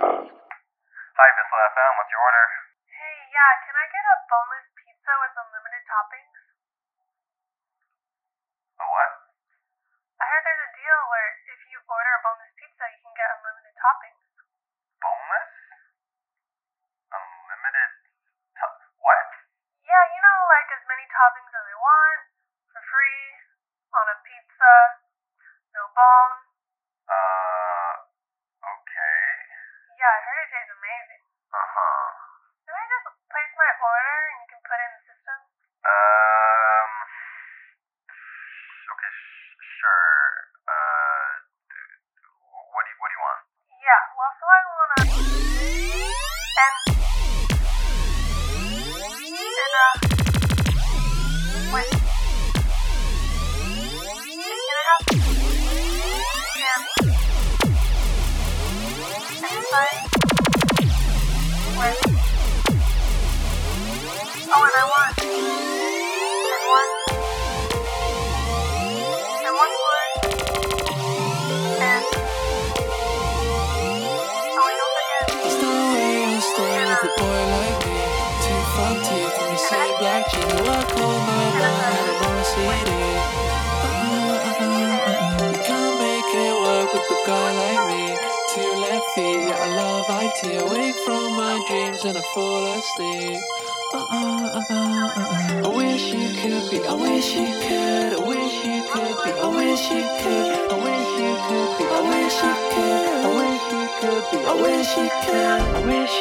Hi, Big FM. What's your order? Hey, yeah, can I get a boneless pizza with unlimited toppings?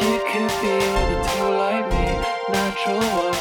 You can feel the two like me, natural one.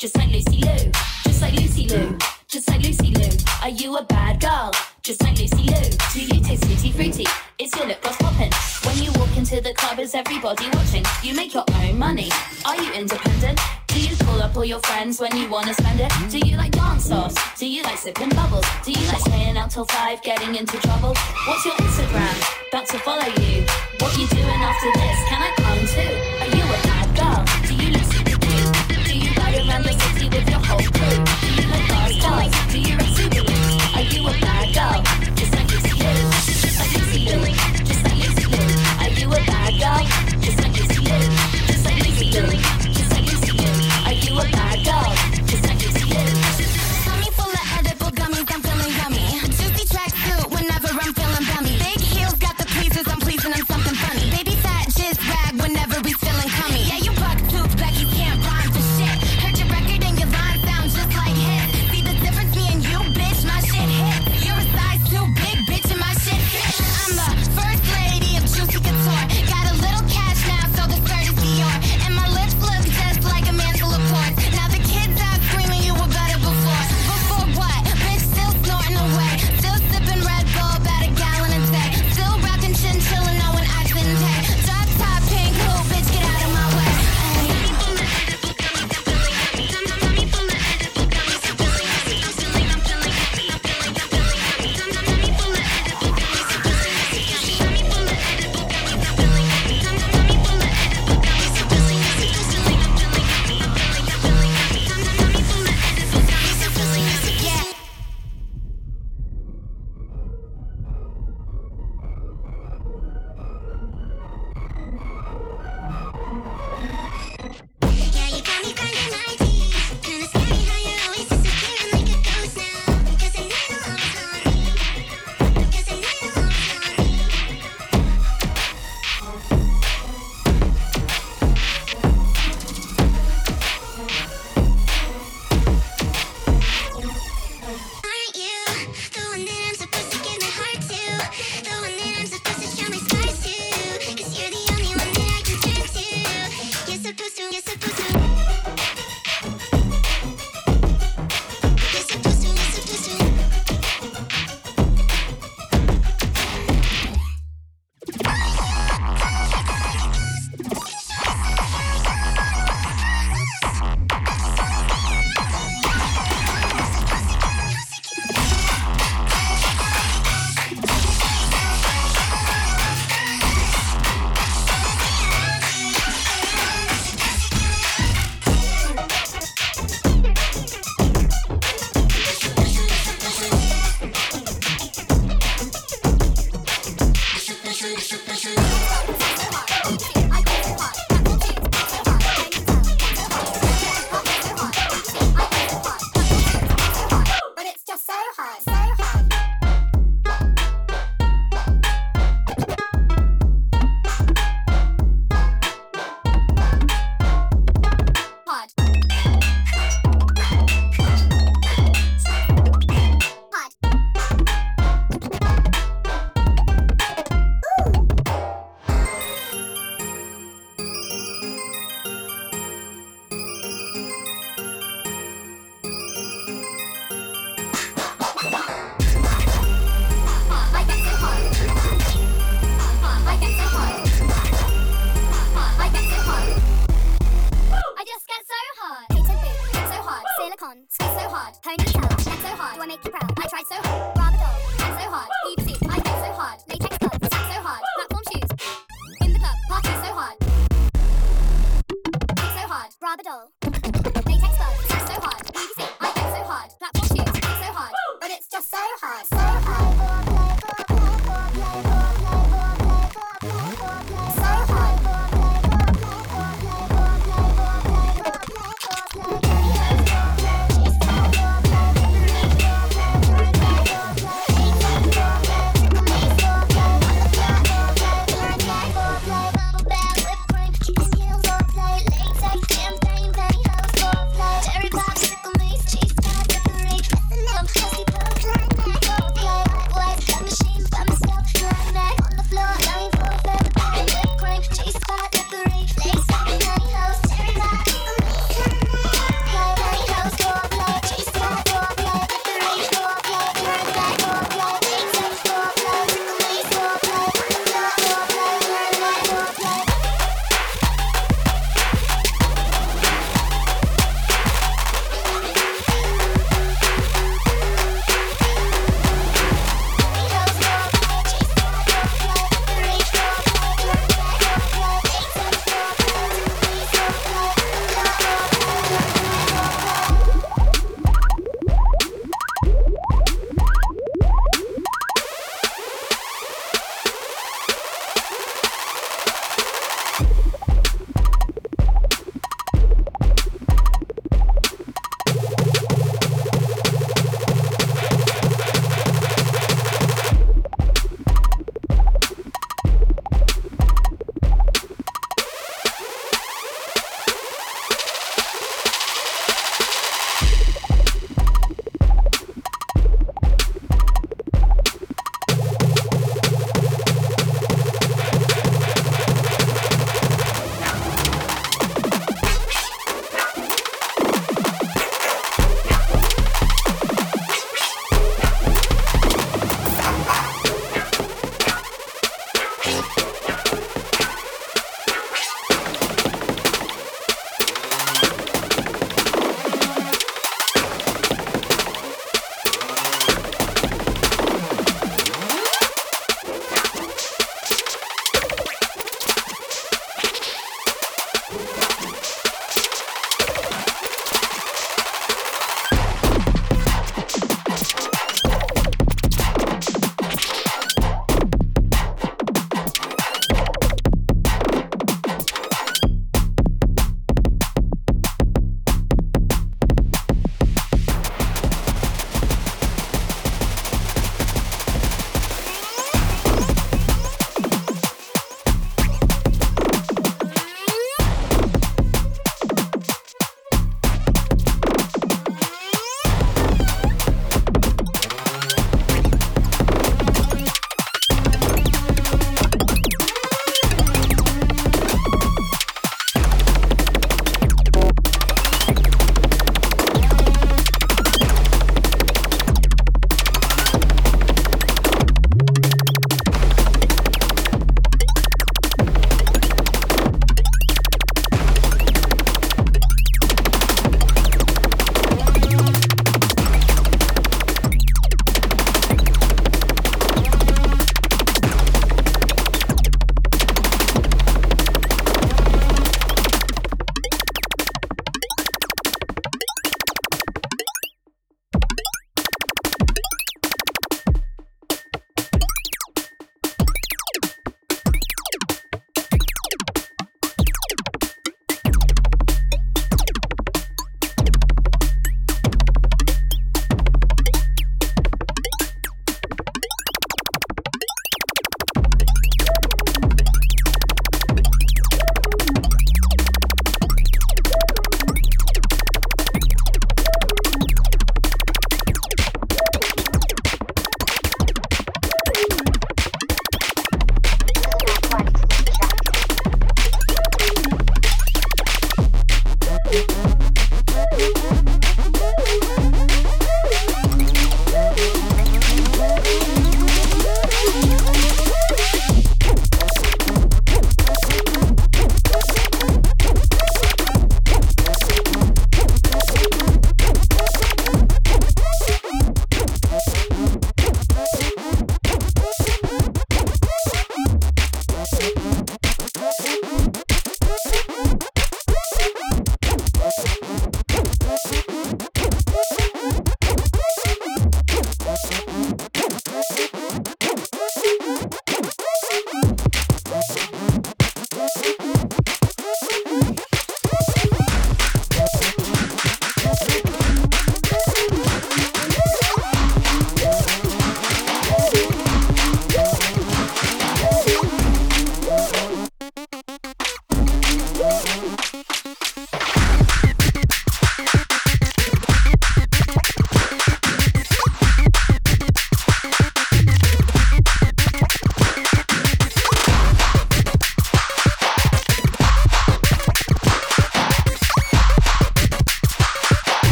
just like Lucy Liu, just like Lucy Liu, just like Lucy Liu. Are you a bad girl? Just like Lucy Liu. Do you taste fruity fruity? Is your lip gloss popping? When you walk into the club, is everybody watching? You make your own money. Are you independent? Do you call up all your friends when you wanna spend it? Do you like dance sauce? Do you like sipping bubbles? Do you like staying out till five, getting into trouble? What's your Instagram? About to follow you. What you doing after this?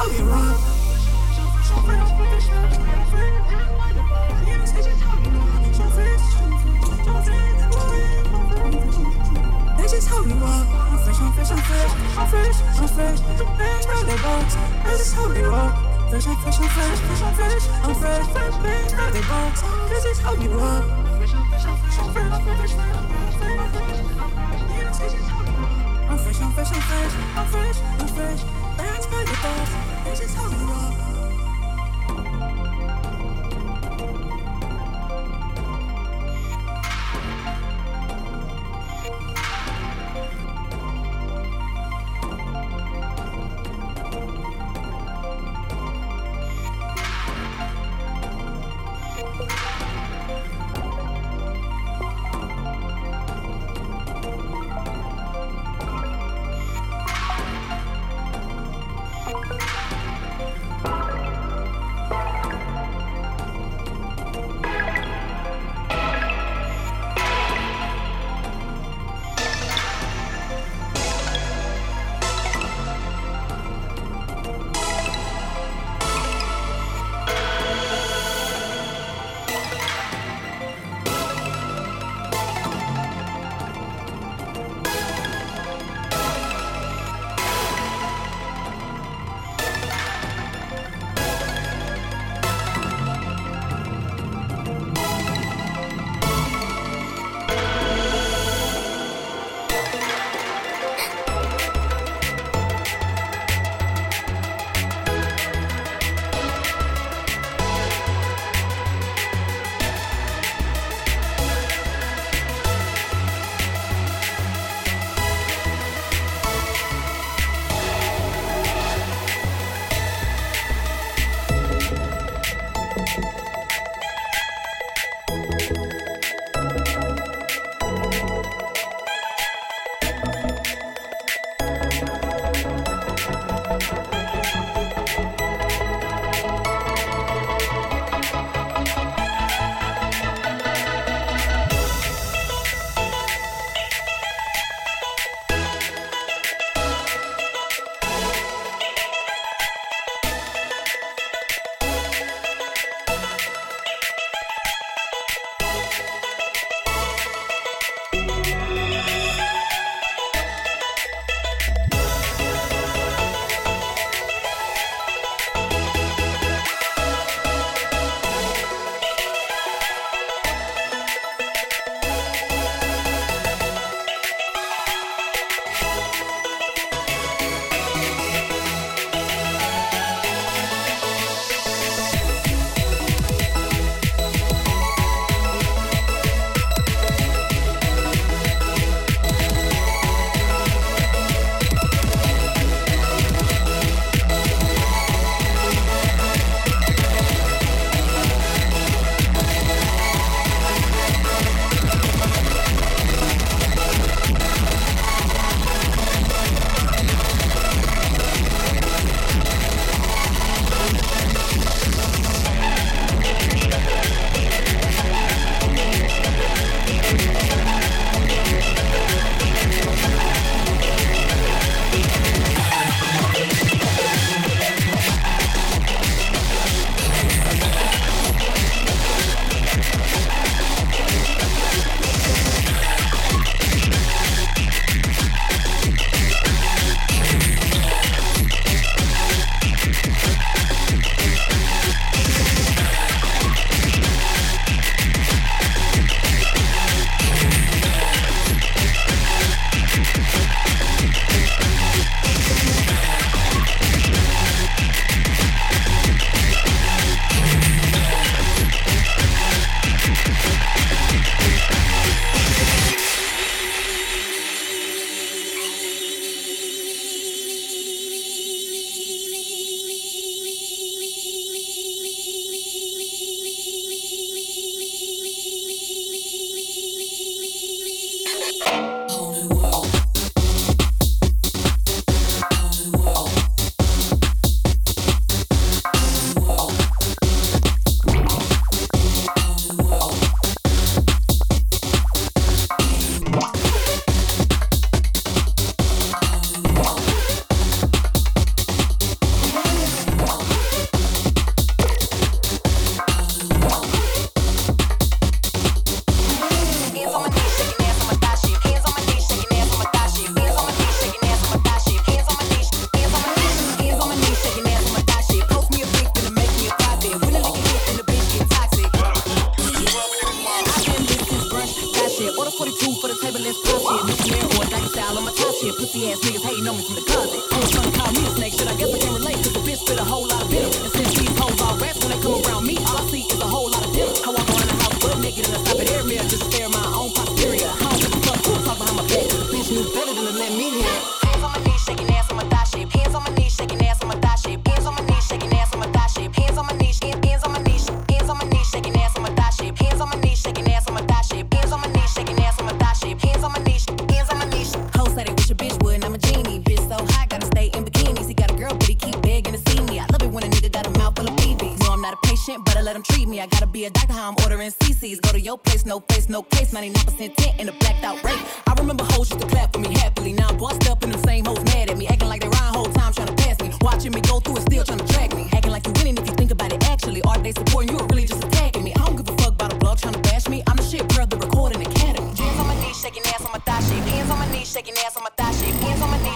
Oh, I'll be wrong.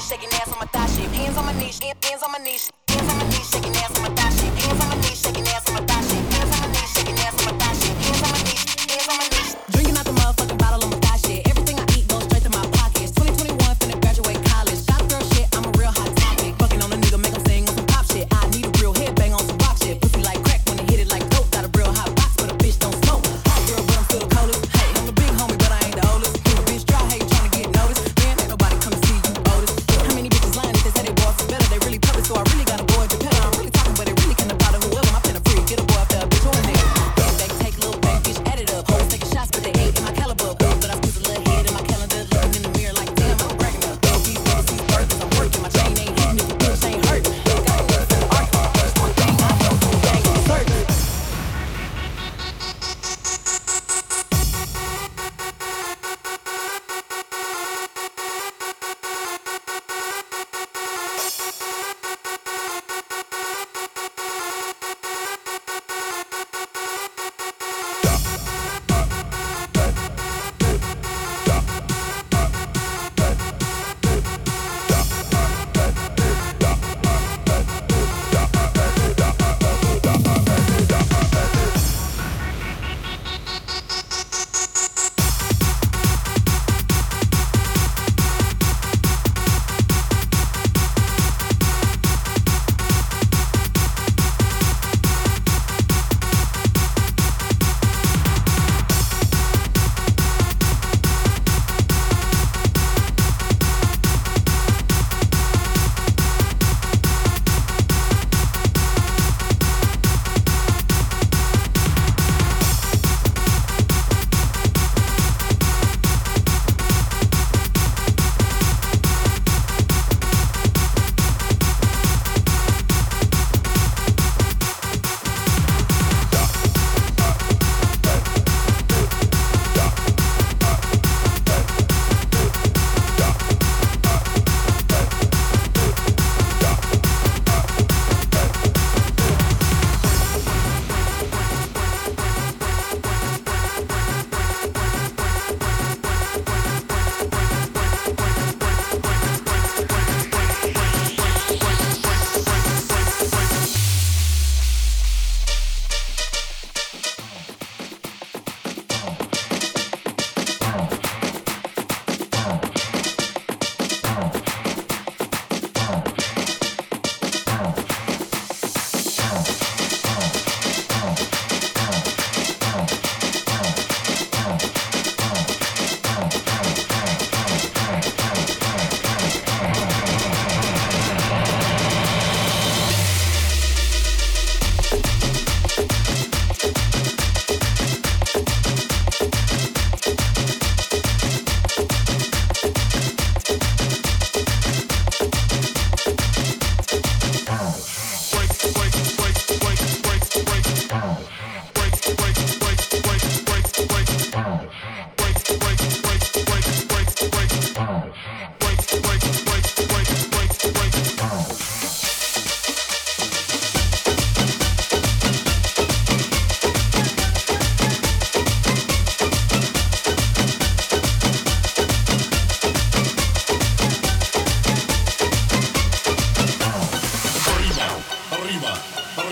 Shaking ass on my thigh, shit. Hands on my knees, hands on my knees.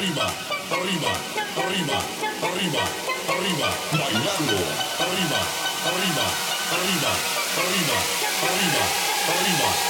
arriba, arriba, arriba, arriba, arriba, bailando, arriba, arriba, arriba, arriba, arriba, arriba. arriba.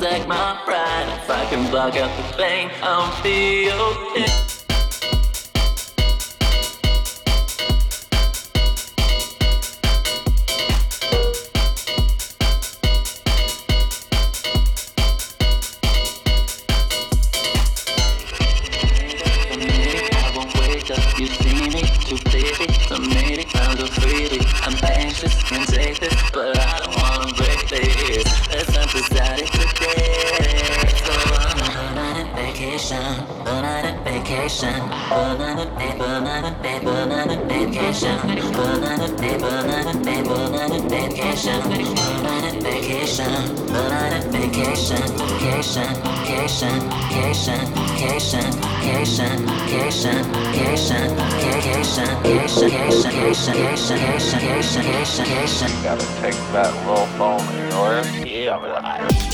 take my pride. If I can block out the pain, I'll be okay. Gotta take that little phone in order. Yeah, right.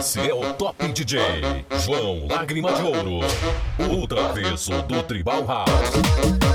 Esse é o Top DJ, João Lágrima de Ouro, o travesso do Tribal House.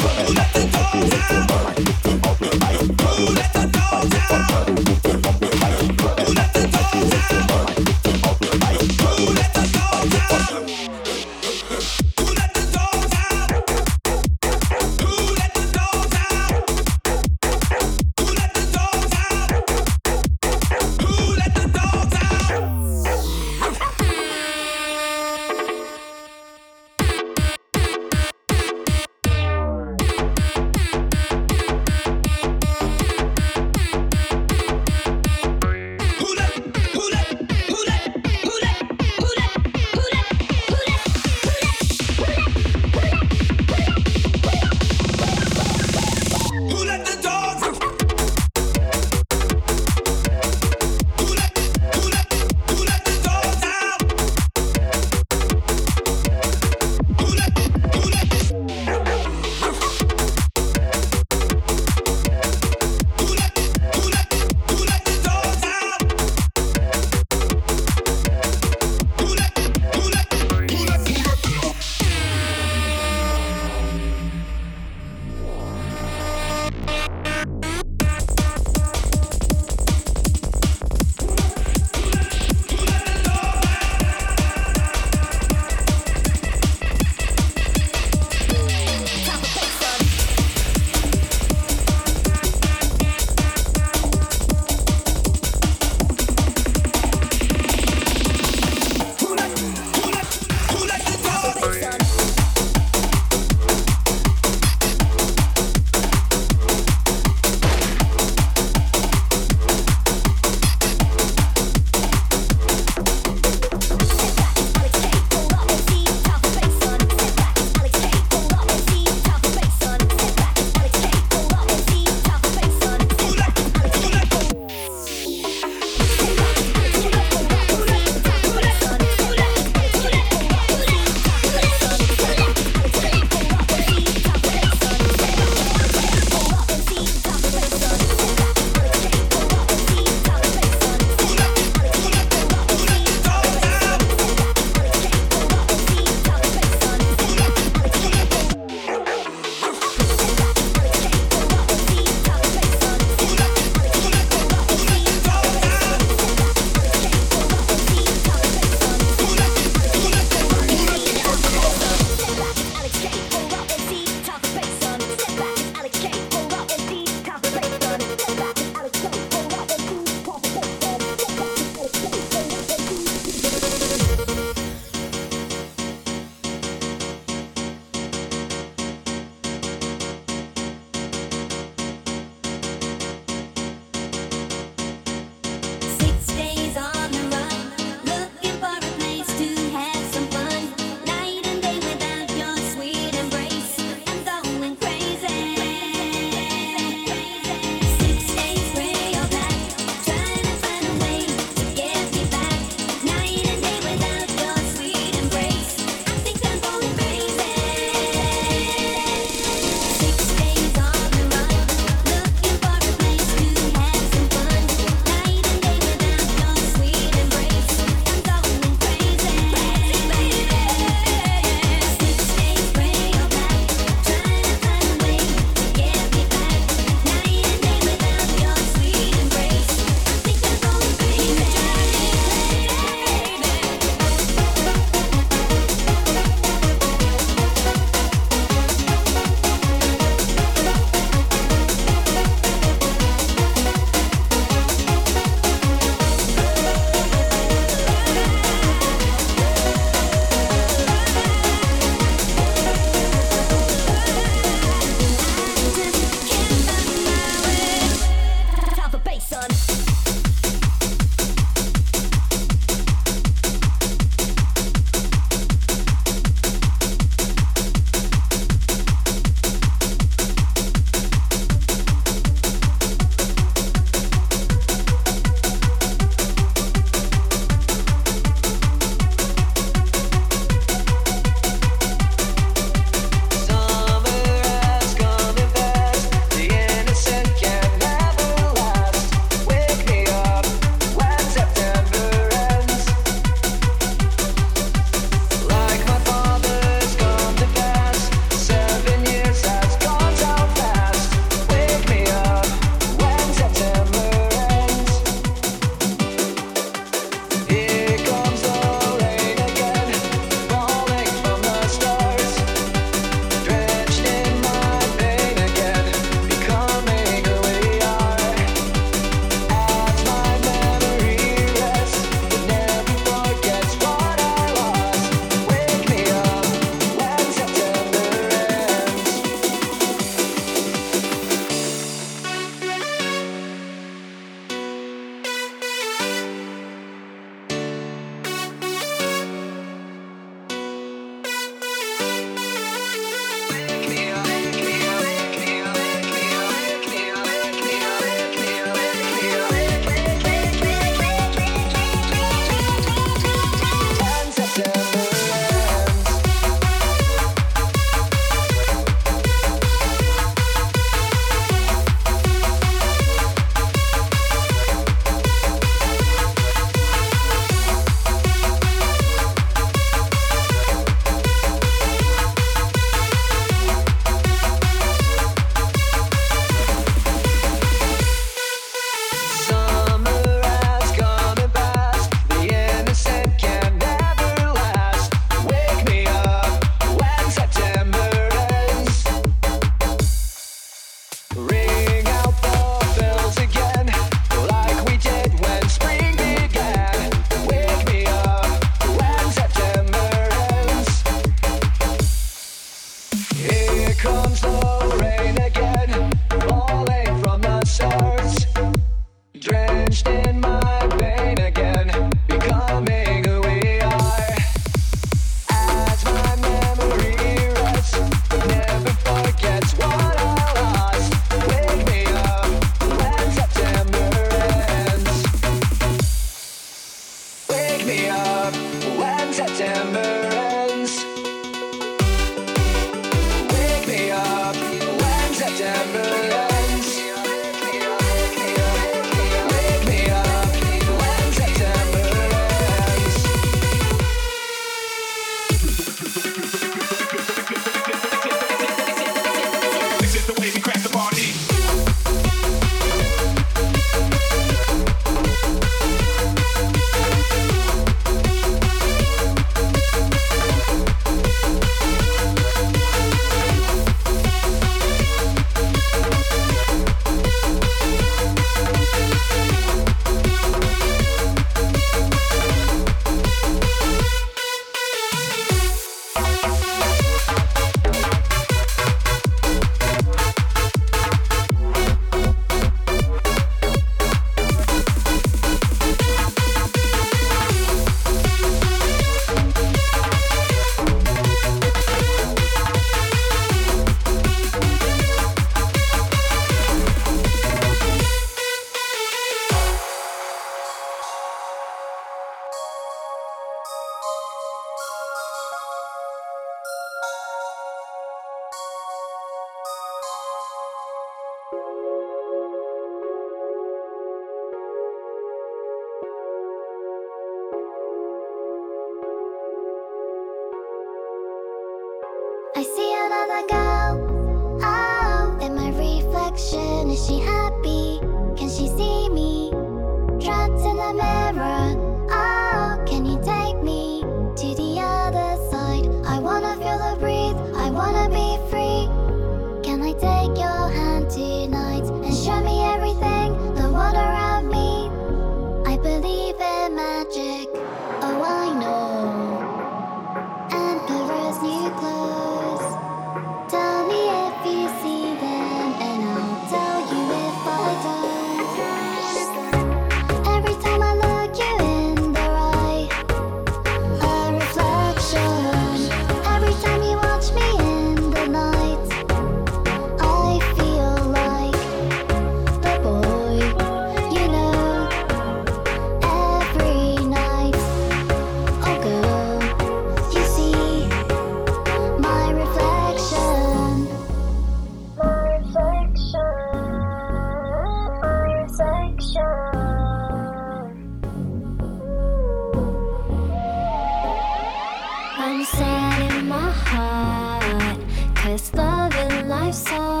This love in and lifestyle.